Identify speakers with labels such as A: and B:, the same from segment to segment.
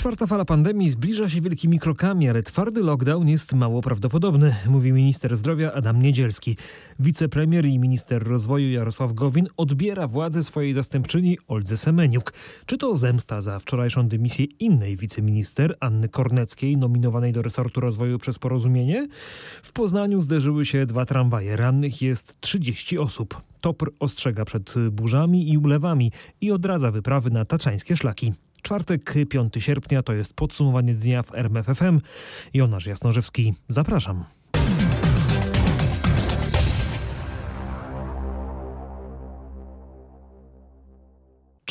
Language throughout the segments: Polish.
A: Czwarta fala pandemii zbliża się wielkimi krokami, ale twardy lockdown jest mało prawdopodobny, mówi minister zdrowia Adam Niedzielski. Wicepremier i minister rozwoju Jarosław Gowin odbiera władzę swojej zastępczyni Oldze Semeniuk. Czy to zemsta za wczorajszą dymisję innej wiceminister Anny Korneckiej, nominowanej do resortu rozwoju przez porozumienie? W Poznaniu zderzyły się dwa tramwaje. Rannych jest 30 osób. TOPR ostrzega przed burzami i ulewami i odradza wyprawy na taczańskie szlaki. Czwartek, 5 sierpnia to jest podsumowanie dnia w RMFFM. Jonasz Jasnorzewski, zapraszam.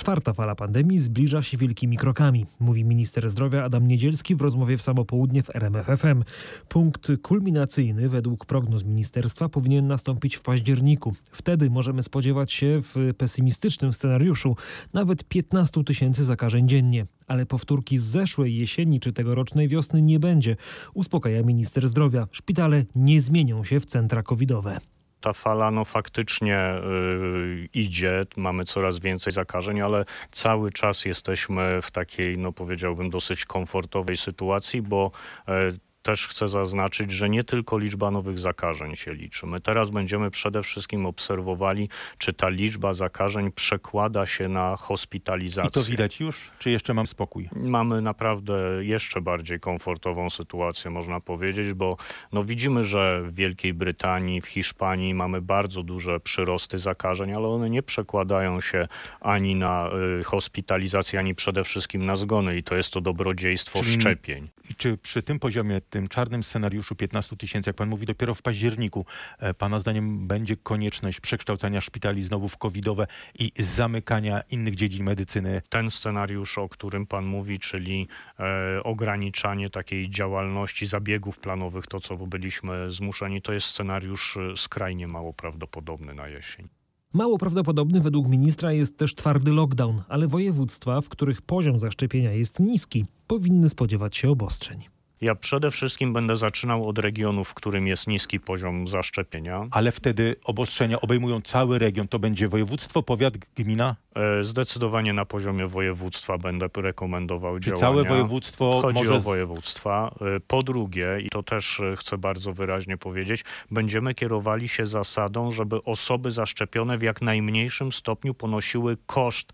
A: Czwarta fala pandemii zbliża się wielkimi krokami, mówi minister zdrowia Adam Niedzielski w rozmowie w samo południe w RMFFM. Punkt kulminacyjny według prognoz ministerstwa powinien nastąpić w październiku. Wtedy możemy spodziewać się w pesymistycznym scenariuszu nawet 15 tysięcy zakażeń dziennie. Ale powtórki z zeszłej jesieni czy tegorocznej wiosny nie będzie, uspokaja minister zdrowia. Szpitale nie zmienią się w centra covidowe
B: ta fala no faktycznie y, idzie, mamy coraz więcej zakażeń, ale cały czas jesteśmy w takiej, no powiedziałbym, dosyć komfortowej sytuacji, bo y, też chcę zaznaczyć, że nie tylko liczba nowych zakażeń się liczy. My teraz będziemy przede wszystkim obserwowali, czy ta liczba zakażeń przekłada się na hospitalizację.
C: I to widać już, czy jeszcze mam spokój?
B: Mamy naprawdę jeszcze bardziej komfortową sytuację, można powiedzieć, bo no widzimy, że w Wielkiej Brytanii, w Hiszpanii mamy bardzo duże przyrosty zakażeń, ale one nie przekładają się ani na y, hospitalizację, ani przede wszystkim na zgony i to jest to dobrodziejstwo Czyli, szczepień.
C: I czy przy tym poziomie tym czarnym scenariuszu 15 tysięcy, jak pan mówi, dopiero w październiku, e, pana zdaniem będzie konieczność przekształcania szpitali znowu w covidowe i zamykania innych dziedzin medycyny?
B: Ten scenariusz, o którym pan mówi, czyli e, ograniczanie takiej działalności zabiegów planowych, to co byliśmy zmuszeni, to jest scenariusz e, skrajnie mało prawdopodobny na jesień.
A: Mało prawdopodobny według ministra jest też twardy lockdown, ale województwa, w których poziom zaszczepienia jest niski, powinny spodziewać się obostrzeń.
B: Ja przede wszystkim będę zaczynał od regionów, w którym jest niski poziom zaszczepienia.
C: Ale wtedy obostrzenia obejmują cały region. To będzie województwo, powiat, gmina?
B: E, zdecydowanie na poziomie województwa będę rekomendował
C: Czy
B: działania.
C: całe województwo
B: Chodzi
C: może...
B: o województwa. E, po drugie, i to też e, chcę bardzo wyraźnie powiedzieć, będziemy kierowali się zasadą, żeby osoby zaszczepione w jak najmniejszym stopniu ponosiły koszt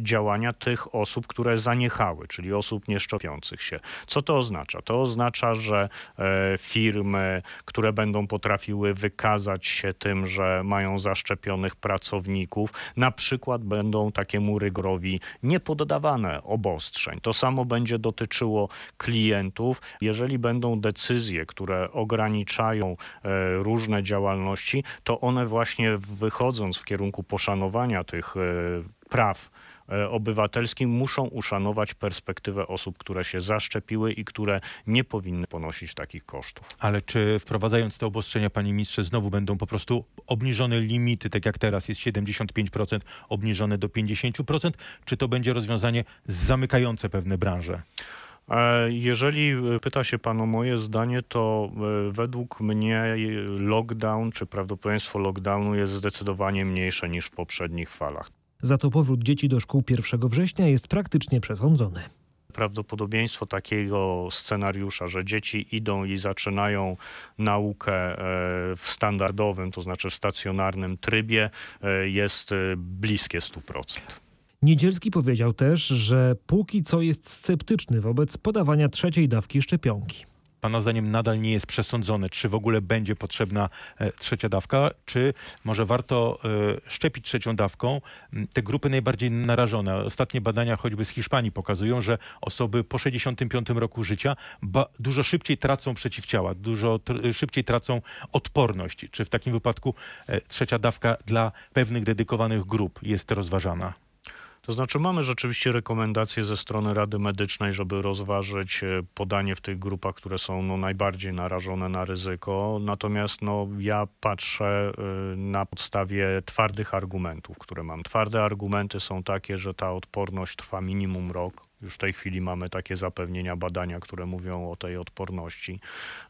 B: działania tych osób, które zaniechały, czyli osób nieszczepiących się. Co to oznacza? To oznacza, że firmy, które będą potrafiły wykazać się tym, że mają zaszczepionych pracowników, na przykład będą takiemu rygorowi niepoddawane obostrzeń. To samo będzie dotyczyło klientów. Jeżeli będą decyzje, które ograniczają e, różne działalności, to one właśnie wychodząc w kierunku poszanowania tych e, praw obywatelskim muszą uszanować perspektywę osób, które się zaszczepiły i które nie powinny ponosić takich kosztów.
C: Ale czy wprowadzając te obostrzenia, panie ministrze, znowu będą po prostu obniżone limity, tak jak teraz jest 75%, obniżone do 50%, czy to będzie rozwiązanie zamykające pewne branże?
B: E, jeżeli pyta się Pan o moje zdanie, to e, według mnie lockdown czy prawdopodobieństwo lockdownu jest zdecydowanie mniejsze niż w poprzednich falach.
A: Za to powrót dzieci do szkół 1 września jest praktycznie przesądzony
B: prawdopodobieństwo takiego scenariusza, że dzieci idą i zaczynają naukę e, w standardowym, to znaczy w stacjonarnym trybie, e, jest e, bliskie 100%.
A: Niedzielski powiedział też, że póki co jest sceptyczny wobec podawania trzeciej dawki szczepionki.
C: Pana zdaniem nadal nie jest przesądzone, czy w ogóle będzie potrzebna e, trzecia dawka, czy może warto e, szczepić trzecią dawką te grupy najbardziej narażone. Ostatnie badania choćby z Hiszpanii pokazują, że osoby po 65 roku życia dużo szybciej tracą przeciwciała, dużo szybciej tracą odporność. Czy w takim wypadku e, trzecia dawka dla pewnych dedykowanych grup jest rozważana?
B: To znaczy mamy rzeczywiście rekomendacje ze strony Rady Medycznej, żeby rozważyć e, podanie w tych grupach, które są no, najbardziej narażone na ryzyko. Natomiast no, ja patrzę e, na podstawie twardych argumentów, które mam. Twarde argumenty są takie, że ta odporność trwa minimum rok Już w tej chwili mamy takie zapewnienia, badania, które mówią o tej odporności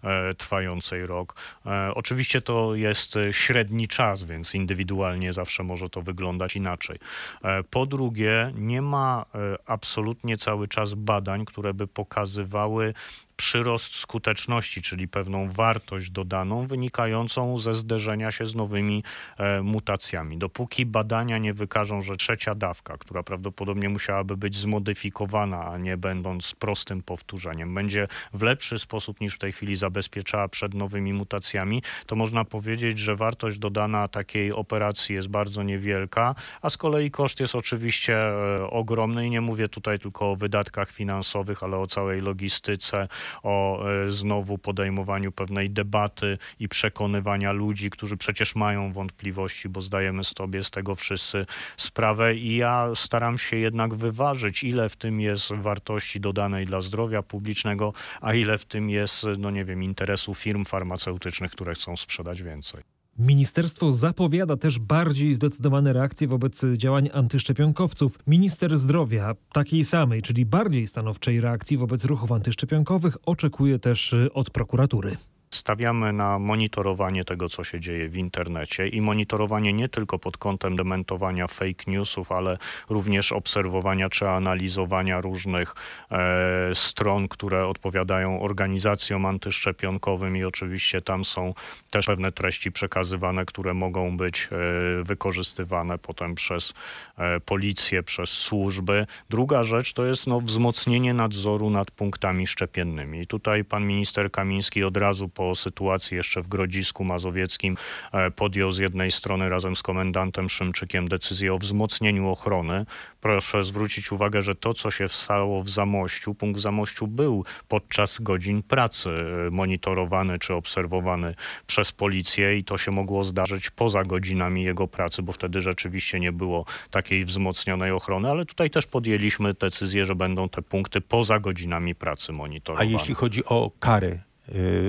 B: e, trwającej rok. E, oczywiście to jest średni czas, więc indywidualnie zawsze może to wyglądać inaczej. E, po drugie, nie ma e, absolutnie cały czas badań, które by pokazywały przyrost skuteczności, czyli pewną wartość dodaną wynikającą ze zderzenia się z nowymi e, mutacjami. Dopóki badania nie wykażą, że trzecia dawka, która prawdopodobnie musiałaby być zmodyfikowana, a nie będąc prostym powtórzeniem, będzie w lepszy sposób niż w tej chwili zabezpieczała przed nowymi mutacjami, to można powiedzieć, że wartość dodana takiej operacji jest bardzo niewielka, a z kolei koszt jest oczywiście e, ogromny i nie mówię tutaj tylko o wydatkach finansowych, ale o całej logistyce, o e, znowu podejmowaniu pewnej debaty i przekonywania ludzi, którzy przecież mają wątpliwości, bo zdajemy sobie z tego wszyscy sprawę i ja staram się jednak wyważyć, ile w tym jest wartości dodanej dla zdrowia publicznego, a ile w tym jest, no nie wiem, interesu firm farmaceutycznych, które chcą sprzedać więcej.
A: Ministerstwo zapowiada też bardziej zdecydowane reakcje wobec działań antyszczepionkowców. Minister zdrowia takiej samej, czyli bardziej stanowczej reakcji wobec ruchów antyszczepionkowych oczekuje też od prokuratury.
B: Stawiamy na monitorowanie tego, co się dzieje w internecie i monitorowanie nie tylko pod kątem dementowania fake newsów, ale również obserwowania czy analizowania różnych e, stron, które odpowiadają organizacjom antyszczepionkowym i oczywiście tam są też pewne treści przekazywane, które mogą być e, wykorzystywane potem przez e, policję, przez służby. Druga rzecz to jest no, wzmocnienie nadzoru nad punktami szczepiennymi. I tutaj pan minister Kamiński od razu po po sytuacji jeszcze w Grodzisku Mazowieckim e, podjął z jednej strony razem z komendantem Szymczykiem decyzję o wzmocnieniu ochrony. Proszę zwrócić uwagę, że to, co się stało w Zamościu, punkt w Zamościu był podczas godzin pracy e, monitorowany czy obserwowany przez policję i to się mogło zdarzyć poza godzinami jego pracy, bo wtedy rzeczywiście nie było takiej wzmocnionej ochrony, ale tutaj też podjęliśmy decyzję, że będą te punkty poza godzinami pracy monitorowane.
C: A jeśli chodzi o kary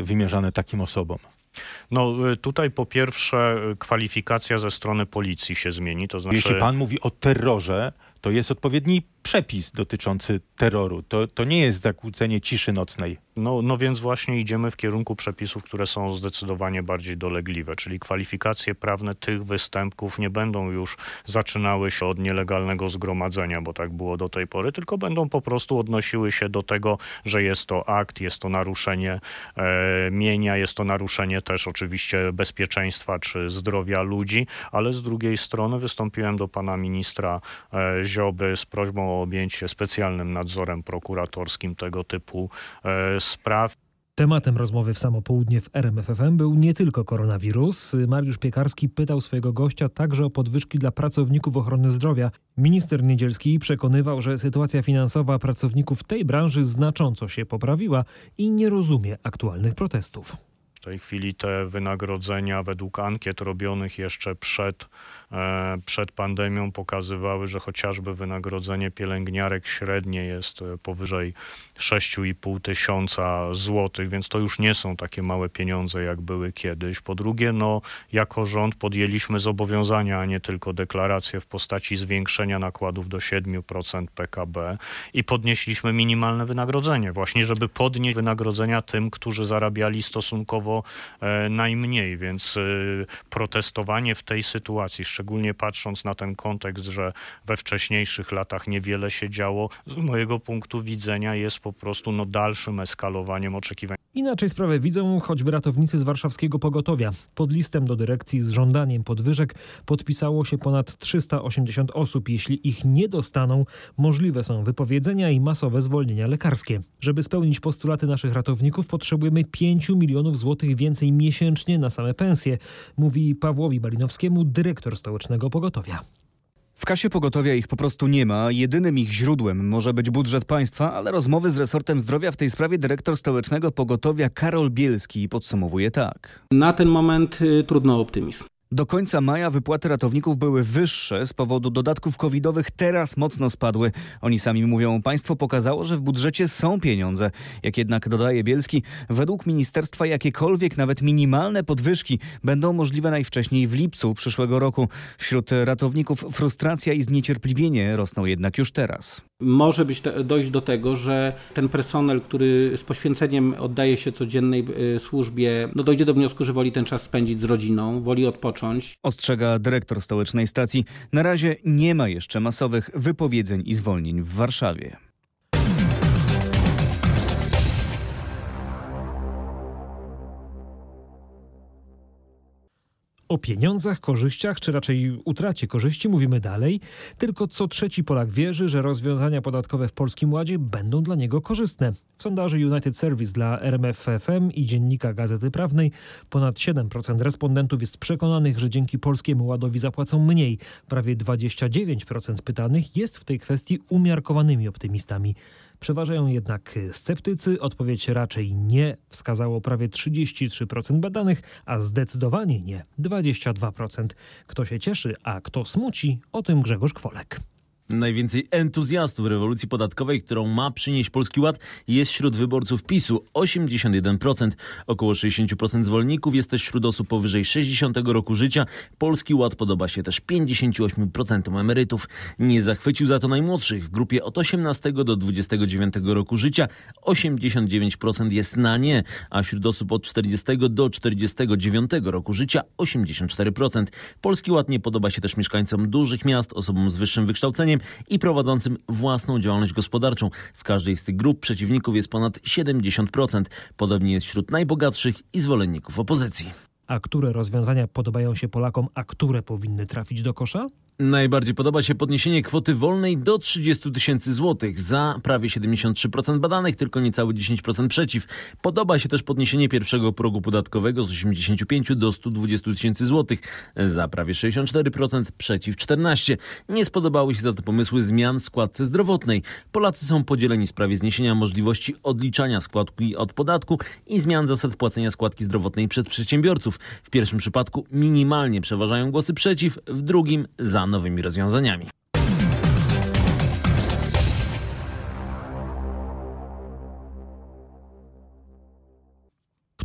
C: wymierzane takim osobom?
B: No y, tutaj po pierwsze y, kwalifikacja ze strony policji się zmieni, to znaczy...
C: Jeśli pan mówi o terrorze, to jest odpowiedni przepis dotyczący terroru. To, to nie jest zakłócenie ciszy nocnej.
B: No, no więc właśnie idziemy w kierunku przepisów, które są zdecydowanie bardziej dolegliwe, czyli kwalifikacje prawne tych występków nie będą już zaczynały się od nielegalnego zgromadzenia, bo tak było do tej pory, tylko będą po prostu odnosiły się do tego, że jest to akt, jest to naruszenie e, mienia, jest to naruszenie też oczywiście bezpieczeństwa czy zdrowia ludzi, ale z drugiej strony wystąpiłem do pana ministra e, Ziobry z prośbą o objęcie specjalnym nadzorem prokuratorskim tego typu e, spraw.
A: Tematem rozmowy w samo południe w RMFFM był nie tylko koronawirus. Mariusz Piekarski pytał swojego gościa także o podwyżki dla pracowników ochrony zdrowia. Minister Niedzielski przekonywał, że sytuacja finansowa pracowników tej branży znacząco się poprawiła i nie rozumie aktualnych protestów.
B: W tej chwili te wynagrodzenia według ankiet robionych jeszcze przed przed pandemią pokazywały, że chociażby wynagrodzenie pielęgniarek średnie jest e, powyżej 6,5 tysiąca złotych, więc to już nie są takie małe pieniądze, jak były kiedyś. Po drugie, no, jako rząd podjęliśmy zobowiązania, a nie tylko deklaracje w postaci zwiększenia nakładów do 7% PKB i podnieśliśmy minimalne wynagrodzenie, właśnie żeby podnieść wynagrodzenia tym, którzy zarabiali stosunkowo e, najmniej, więc protestowanie w tej sytuacji, szczególnie patrząc na ten kontekst, że we wcześniejszych latach niewiele się działo, z mojego punktu widzenia jest po prostu no, dalszym eskalowaniem oczekiwań.
A: Inaczej sprawę widzą choćby ratownicy z warszawskiego pogotowia. Pod listem do dyrekcji z żądaniem podwyżek podpisało się ponad 380 osób. Jeśli ich nie dostaną, możliwe są wypowiedzenia i masowe zwolnienia lekarskie. Żeby spełnić postulaty naszych ratowników, potrzebujemy 5 milionów złotych więcej miesięcznie na same pensje, mówi Pawłowi Balinowskiemu, dyrektor stołecznego pogotowia.
D: W kasie pogotowia ich po prostu nie ma. Jedynym ich źródłem może być budżet państwa, ale rozmowy z resortem zdrowia w tej sprawie dyrektor stołecznego pogotowia Karol Bielski podsumowuje tak.
E: Na ten moment y, trudno optymizm.
D: Do końca maja wypłaty ratowników były wyższe z powodu dodatków covidowych, teraz mocno spadły. Oni sami mówią, państwo pokazało, że w budżecie są pieniądze. Jak jednak dodaje Bielski, według ministerstwa jakiekolwiek, nawet minimalne podwyżki będą możliwe najwcześniej w lipcu przyszłego roku. Wśród ratowników frustracja i zniecierpliwienie rosną jednak już teraz.
E: Może być dojść do tego, że ten personel, który z poświęceniem oddaje się codziennej y, służbie, no dojdzie do wniosku, że woli ten czas spędzić z rodziną, woli odpocząć.
D: Ostrzega dyrektor stołecznej stacji. Na razie nie ma jeszcze masowych wypowiedzeń i zwolnień w Warszawie.
A: O pieniądzach, korzyściach, czy raczej utracie korzyści mówimy dalej. Tylko co trzeci Polak wierzy, że rozwiązania podatkowe w Polskim Ładzie będą dla niego korzystne. W sondażu United Service dla RMFFM i Dziennika Gazety Prawnej ponad 7% respondentów jest przekonanych, że dzięki Polskiemu Ładowi zapłacą mniej. Prawie 29% pytanych jest w tej kwestii umiarkowanymi optymistami. Przeważają jednak sceptycy. Odpowiedź raczej nie wskazało prawie 33% badanych, a zdecydowanie nie 22%. Kto się cieszy, a kto smuci, o tym Grzegorz Kwolek.
F: Najwięcej entuzjastów rewolucji podatkowej, którą ma przynieść Polski Ład, jest wśród wyborców PiSu 81%. Około 60% zwolenników jest też wśród osób powyżej 60 roku życia. Polski Ład podoba się też 58% emerytów. Nie zachwycił za to najmłodszych. W grupie od 18 do 29 roku życia 89% jest na nie, a wśród osób od 40 do 49 roku życia 84%. Polski Ład nie podoba się też mieszkańcom dużych miast, osobom z wyższym wykształceniem, i prowadzącym własną działalność gospodarczą. W każdej z tych grup przeciwników jest ponad 70%. Podobnie jest wśród najbogatszych i zwolenników opozycji.
A: A które rozwiązania podobają się Polakom, a które powinny trafić do kosza?
F: Najbardziej podoba się podniesienie kwoty wolnej do 30 tysięcy złotych. Za prawie 73% badanych, tylko niecałe 10% przeciw. Podoba się też podniesienie pierwszego progu podatkowego z 85 do 120 tysięcy złotych. Za prawie 64%, przeciw 14%. Nie spodobały się za te pomysły zmian w składce zdrowotnej. Polacy są podzieleni w sprawie zniesienia możliwości odliczania składki od podatku i zmian zasad płacenia składki zdrowotnej przez przedsiębiorców. W pierwszym przypadku minimalnie przeważają głosy przeciw, w drugim za nowymi rozwiązaniami.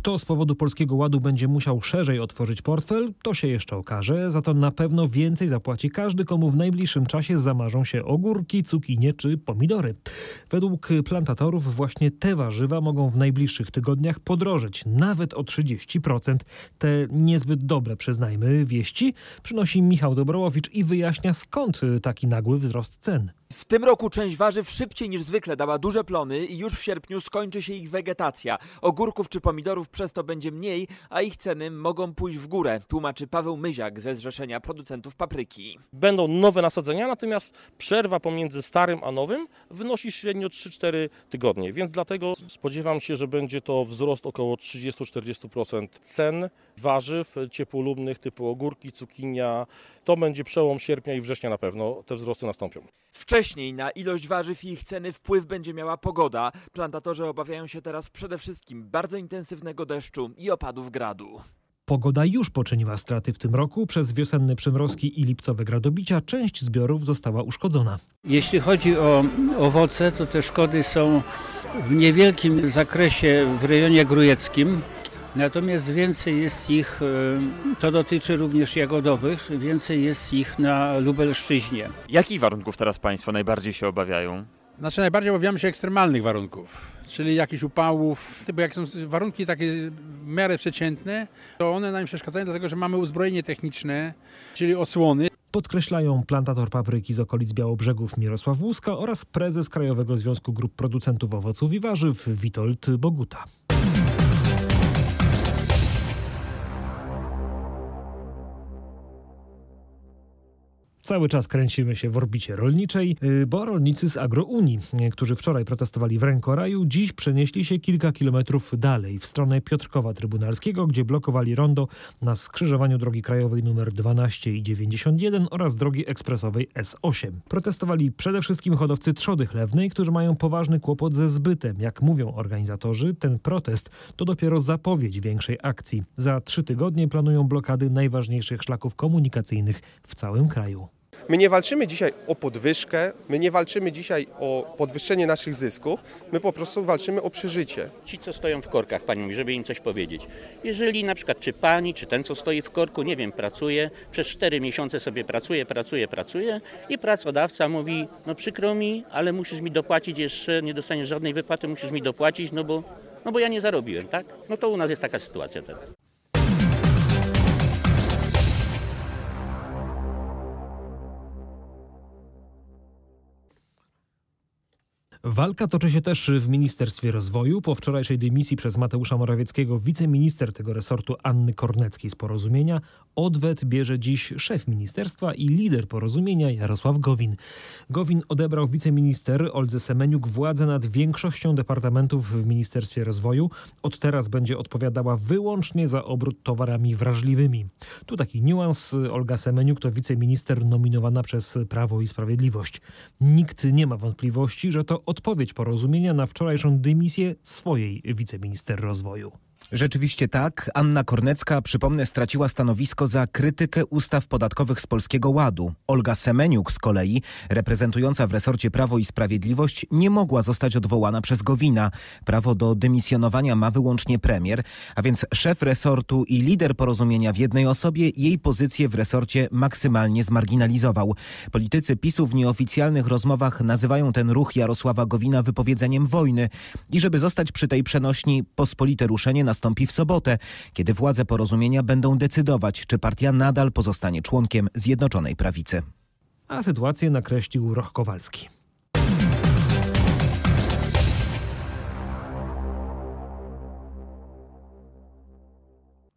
A: Kto z powodu Polskiego Ładu będzie musiał szerzej otworzyć portfel, to się jeszcze okaże. Za to na pewno więcej zapłaci każdy, komu w najbliższym czasie zamarzą się ogórki, cukinie czy pomidory. Według plantatorów właśnie te warzywa mogą w najbliższych tygodniach podrożeć nawet o 30%. Te niezbyt dobre, przyznajmy, wieści przynosi Michał Dobrołowicz i wyjaśnia skąd taki nagły wzrost cen.
G: W tym roku część warzyw szybciej niż zwykle dała duże plony i już w sierpniu skończy się ich wegetacja. Ogórków czy pomidorów przez to będzie mniej, a ich ceny mogą pójść w górę, tłumaczy Paweł Myziak ze Zrzeszenia Producentów Papryki.
H: Będą nowe nasadzenia, natomiast przerwa pomiędzy starym a nowym wynosi średnio 3-4 tygodnie, więc dlatego spodziewam się, że będzie to wzrost około 30-40% cen warzyw ciepłolubnych typu ogórki, cukinia. To będzie przełom sierpnia i września na pewno, te wzrosty nastąpią.
G: Wcześniej na ilość warzyw i ich ceny wpływ będzie miała pogoda. Plantatorzy obawiają się teraz przede wszystkim bardzo intensywnego deszczu i opadów gradu.
A: Pogoda już poczyniła straty w tym roku. Przez wiosenne przymrozki i lipcowe gradobicia część zbiorów została uszkodzona.
I: Jeśli chodzi o owoce, to te szkody są w niewielkim zakresie w rejonie grujeckim. Natomiast więcej jest ich, e, to dotyczy również jagodowych, więcej jest ich na Lubelszczyźnie.
J: Jakich warunków teraz Państwo najbardziej się obawiają?
K: Znaczy najbardziej obawiamy się ekstremalnych warunków, czyli jakichś upałów, bo jak są warunki takie w miarę przeciętne, to one nam przeszkadzają dlatego, że mamy uzbrojenie techniczne, czyli osłony.
A: Podkreślają plantator papryki z okolic Białobrzegów Mirosław Łuska oraz prezes Krajowego Związku Grup Producentów Owoców i Warzyw Witold Boguta. Cały czas kręcimy się w orbicie rolniczej, y, bo rolnicy z Agrounii, którzy wczoraj protestowali w Rękoraju, dziś przenieśli się kilka kilometrów dalej, w stronę Piotrkowa Trybunalskiego, gdzie blokowali rondo na skrzyżowaniu drogi krajowej nr 12 i 91 oraz drogi ekspresowej S8. Protestowali przede wszystkim hodowcy trzody chlewnej, którzy mają poważny kłopot ze zbytem. Jak mówią organizatorzy, ten protest to dopiero zapowiedź większej akcji. Za trzy tygodnie planują blokady najważniejszych szlaków komunikacyjnych w całym kraju.
L: My nie walczymy dzisiaj o podwyżkę, my nie walczymy dzisiaj o podwyższenie naszych zysków, my po prostu walczymy o przeżycie.
M: Ci, co stoją w korkach, pani mówi, żeby im coś powiedzieć. Jeżeli na przykład czy pani, czy ten, co stoi w korku, nie wiem, pracuje, przez 4 miesiące sobie pracuje, pracuje, pracuje i pracodawca mówi, no przykro mi, ale musisz mi dopłacić jeszcze, nie dostaniesz żadnej wypłaty, musisz mi dopłacić, no bo, no bo ja nie zarobiłem, tak? No to u nas jest taka sytuacja teraz.
A: Walka toczy się też w Ministerstwie Rozwoju. Po wczorajszej dymisji przez Mateusza Morawieckiego wiceminister tego resortu Anny Korneckiej z Porozumienia odwet bierze dziś szef ministerstwa i lider Porozumienia Jarosław Gowin. Gowin odebrał wiceminister Oldze Semeniuk władzę nad większością departamentów w Ministerstwie Rozwoju. Od teraz będzie odpowiadała wyłącznie za obrót towarami wrażliwymi. Tu taki niuans. Olga Semeniuk to wiceminister nominowana przez Prawo i Sprawiedliwość. Nikt nie ma wątpliwości, że to odpowiedź porozumienia na wczorajszą dymisję swojej wiceminister rozwoju.
N: Rzeczywiście tak. Anna Kornecka, przypomnę, straciła stanowisko za krytykę ustaw podatkowych z Polskiego Ładu. Olga Semeniuk z kolei, reprezentująca w resorcie Prawo i Sprawiedliwość, nie mogła zostać odwołana przez Gowina. Prawo do dymisjonowania ma wyłącznie premier, a więc szef resortu i lider porozumienia w jednej osobie jej pozycję w resorcie maksymalnie zmarginalizował. Politycy PiSu w nieoficjalnych rozmowach nazywają ten ruch Jarosława Gowina wypowiedzeniem wojny i żeby zostać przy tej przenośni, pospolite ruszenie nastąpi w sobotę, kiedy władze porozumienia będą decydować, czy partia nadal pozostanie członkiem Zjednoczonej Prawicy.
A: A sytuację nakreślił Roch Kowalski.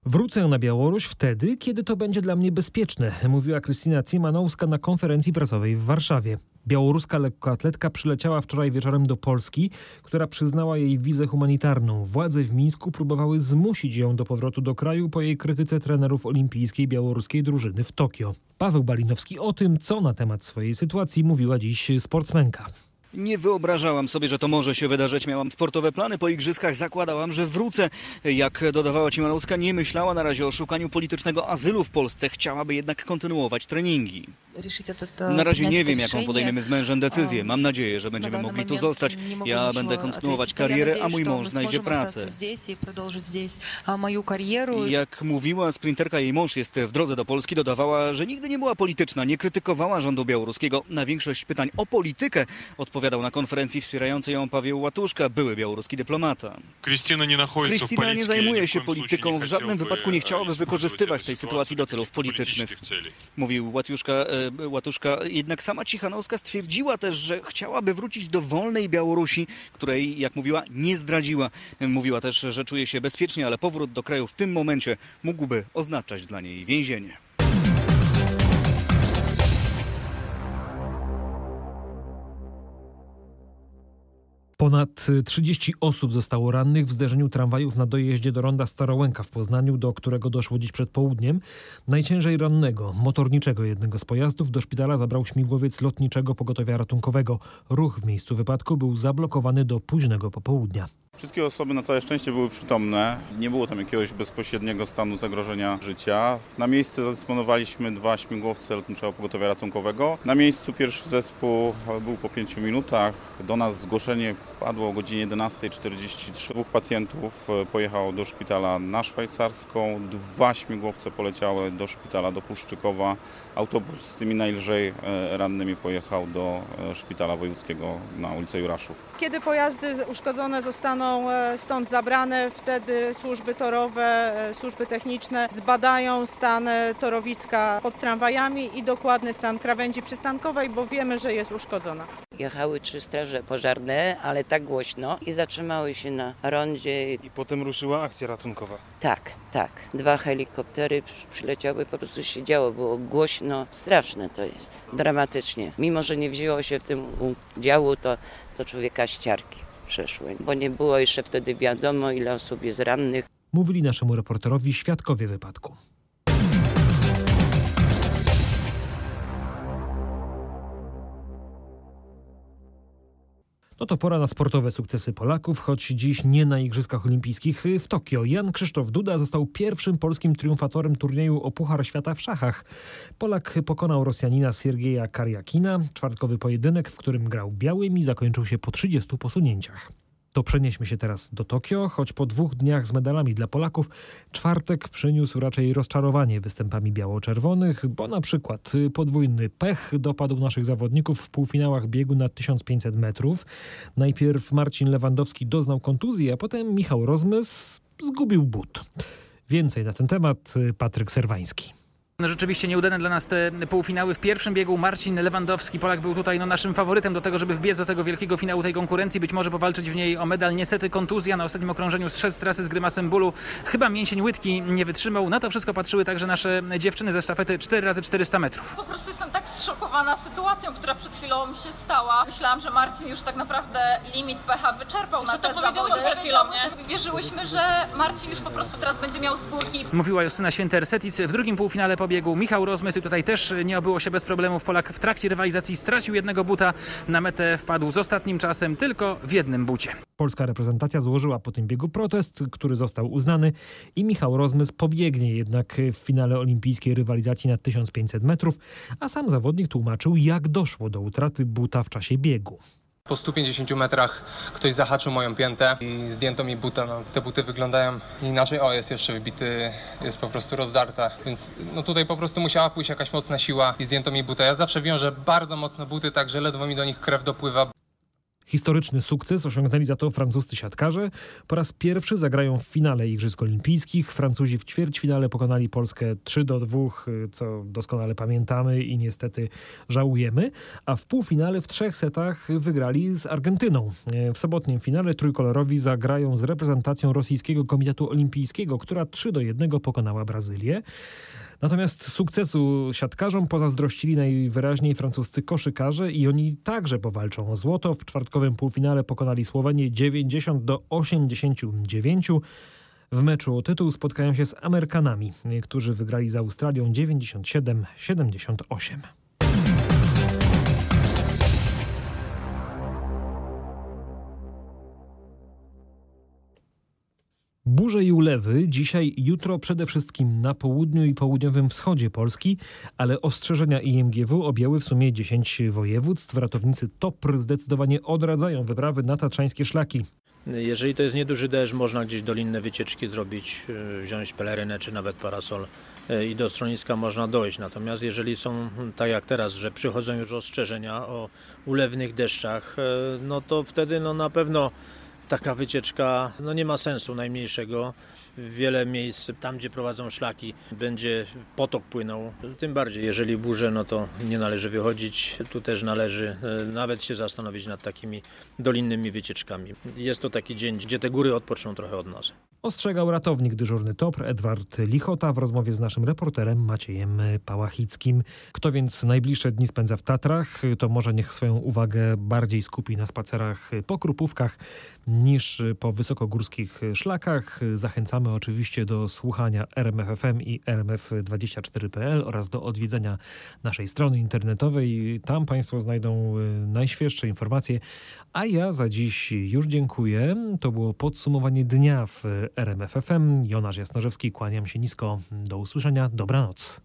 A: Wrócę na Białoruś wtedy, kiedy to będzie dla mnie bezpieczne, mówiła Krystyna Cimanowska na konferencji prasowej w Warszawie. Białoruska lekkoatletka przyleciała wczoraj wieczorem do Polski, która przyznała jej wizę humanitarną. Władze w Mińsku próbowały zmusić ją do powrotu do kraju po jej krytyce trenerów olimpijskiej białoruskiej drużyny w Tokio. Paweł Balinowski o tym, co na temat swojej sytuacji mówiła dziś sportsmenka.
D: Nie wyobrażałam sobie, że to może się wydarzyć. Miałam sportowe plany po igrzyskach, zakładałam, że wrócę. Jak dodawała Cimanowska, nie myślała na razie o szukaniu politycznego azylu w Polsce. Chciałaby jednak kontynuować treningi. Na razie nie wiem, jaką podejmiemy z mężem decyzję. Mam nadzieję, że będziemy mogli tu zostać. Ja będę kontynuować karierę, a mój mąż znajdzie pracę. Jak mówiła sprinterka, jej mąż jest w drodze do Polski, dodawała, że nigdy nie była polityczna, nie krytykowała rządu białoruskiego. Na większość pytań o politykę odpowiadał na konferencji wspierającej ją Paweł Łatuszka, były białoruski dyplomata.
O: Krystyna nie,
D: Krystyna nie zajmuje się polityką, w żadnym wypadku nie chciałaby wykorzystywać tej sytuacji do celów politycznych. Mówił Łatuszka, Łatuszka. Jednak sama Cichanowska stwierdziła też, że chciałaby wrócić do wolnej Białorusi, której, jak mówiła, nie zdradziła. Mówiła też, że czuje się bezpiecznie, ale powrót do kraju w tym momencie mógłby oznaczać dla niej więzienie.
A: Ponad 30 osób zostało rannych w zderzeniu tramwajów na dojeździe do ronda Starołęka w Poznaniu, do którego doszło dziś przed południem. Najciężej rannego, motorniczego jednego z pojazdów, do szpitala zabrał śmigłowiec lotniczego pogotowia ratunkowego. Ruch w miejscu wypadku był zablokowany do późnego popołudnia.
P: Wszystkie osoby na całe szczęście były przytomne. Nie było tam jakiegoś bezpośredniego stanu zagrożenia życia. Na miejsce zadysponowaliśmy dwa śmigłowce lotniczego pogotowia ratunkowego. Na miejscu pierwszy zespół był po pięciu minutach. Do nas zgłoszenie wpadło o godzinie 11.43. Dwóch pacjentów pojechało do szpitala na Szwajcarską. Dwa śmigłowce poleciały do szpitala do Puszczykowa. Autobus z tymi najlżej rannymi pojechał do szpitala wojewódzkiego na ulicę Juraszów.
Q: Kiedy pojazdy uszkodzone zostaną stąd zabrane, wtedy służby torowe, służby techniczne zbadają stan torowiska pod tramwajami i dokładny stan krawędzi przystankowej, bo wiemy, że jest uszkodzona.
O: Jechały trzy straże pożarne, ale tak głośno i zatrzymały się na rondzie.
R: I potem ruszyła akcja ratunkowa.
O: Tak, tak. Dwa helikoptery przyleciały, po prostu się działo, było głośno, straszne to jest, dramatycznie. Mimo, że nie wzięło się w tym udziału, to, to człowieka ściarki przeszły, bo nie było jeszcze wtedy wiadomo, ile osób jest rannych.
A: Mówili naszemu reporterowi świadkowie wypadku. No to pora na sportowe sukcesy Polaków, choć dziś nie na Igrzyskach Olimpijskich w Tokio. Jan Krzysztof Duda został pierwszym polskim triumfatorem turnieju o Puchar Świata w szachach. Polak pokonał Rosjanina Siergieja Karjakina. Czwartkowy pojedynek, w którym grał białymi, zakończył się po 30 posunięciach. To przenieśmy się teraz do Tokio, choć po dwóch dniach z medalami dla Polaków czwartek przyniósł raczej rozczarowanie występami biało-czerwonych, bo na przykład podwójny pech dopadł naszych zawodników w półfinałach biegu na 1500 metrów. Najpierw Marcin Lewandowski doznał kontuzji, a potem Michał Rozmys zgubił but. Więcej na ten temat Patryk Serwański.
S: No rzeczywiście nieudane dla nas te półfinały. W pierwszym biegu Marcin Lewandowski, Polak był tutaj no, naszym faworytem do tego, żeby wbiec do tego wielkiego finału tej konkurencji, być może powalczyć w niej o medal. Niestety kontuzja na ostatnim okrążeniu zszedł z trasy z grymasem bólu. Chyba mięsień łydki nie wytrzymał. Na to wszystko patrzyły także nasze dziewczyny ze sztafety 4 razy 400 metrów.
T: Po prostu jestem tak zszokowana sytuacją, która przed chwilą się stała. Myślałam, że Marcin już tak naprawdę limit pecha wyczerpał na te zawody. przed chwilą, nie? Wierzyłyśmy, że Marcin już po prostu teraz będzie miał skórki.
S: Mówiła Justyna Święter-Setic. W drugim półfinale pobiegł Michał Rozmysł. Tutaj też nie obyło się bez problemów. Polak w trakcie rywalizacji stracił jednego buta. Na metę wpadł z ostatnim czasem tylko w jednym bucie.
A: Polska reprezentacja złożyła po tym biegu protest, który został uznany i Michał Rozmysł pobiegnie jednak w finale olimpijskiej rywalizacji na 1500 metrów, a sam zawodnik tłumaczył, jak doszło do utraty buta w czasie biegu.
U: Po 150 metrach ktoś zahaczył moją piętę i zdjęto mi buta. No, te buty wyglądają inaczej. O, jest jeszcze wybity, jest po prostu rozdarta. Więc no, tutaj po prostu musiała pójść jakaś mocna siła i zdjęto mi buta. Ja zawsze wiążę bardzo mocno buty, tak że ledwo mi do nich krew dopływa.
A: Historyczny sukces osiągnęli za to francuscy siatkarze. Po raz pierwszy zagrają w finale Igrzysk Olimpijskich. Francuzi w ćwierćfinale pokonali Polskę 3 do 2, co doskonale pamiętamy i niestety żałujemy. A w półfinale w trzech setach wygrali z Argentyną. W sobotnim finale trójkolorowi zagrają z reprezentacją Rosyjskiego Komitetu Olimpijskiego, która 3 do 1 pokonała Brazylię. Natomiast sukcesu siatkarzom pozazdrościli najwyraźniej francuscy koszykarze i oni także powalczą o złoto. W czwartkowym półfinale pokonali Słowenię 90 do 89. W meczu o tytuł spotkają się z Amerykanami, którzy wygrali z Australią 97-78. Burze i ulewy dzisiaj jutro przede wszystkim na południu i południowym wschodzie Polski, ale ostrzeżenia IMGW objęły w sumie 10 województw. Ratownicy TOPR zdecydowanie odradzają wyprawy na tatrzańskie szlaki.
V: Jeżeli to jest nieduży deszcz, można gdzieś dolinne wycieczki zrobić, wziąć pelerynę czy nawet parasol i do schroniska można dojść. Natomiast jeżeli są tak jak teraz, że przychodzą już ostrzeżenia o ulewnych deszczach, no to wtedy no na pewno taka wycieczka no nie ma sensu najmniejszego. Wiele miejsc, tam gdzie prowadzą szlaki, będzie potok płynął. Tym bardziej, jeżeli burze, no to nie należy wychodzić. Tu też należy nawet się zastanowić nad takimi dolinnymi wycieczkami. Jest to taki dzień, gdzie te góry odpoczną trochę od nas.
A: Ostrzegał ratownik dyżurny TOPR Edward Lichota w rozmowie z naszym reporterem Maciejem Pałachickim. Kto więc najbliższe dni spędza w Tatrach, to może niech swoją uwagę bardziej skupi na spacerach po Krupówkach niż po wysokogórskich szlakach. Zachęcamy oczywiście do słuchania RMFFM i RMF24.pl oraz do odwiedzenia naszej strony internetowej. Tam Państwo znajdą najświeższe informacje. A ja za dziś już dziękuję. To było podsumowanie dnia w RMFFM. Jonasz Jasnorzewski, kłaniam się nisko. Do usłyszenia. Dobranoc.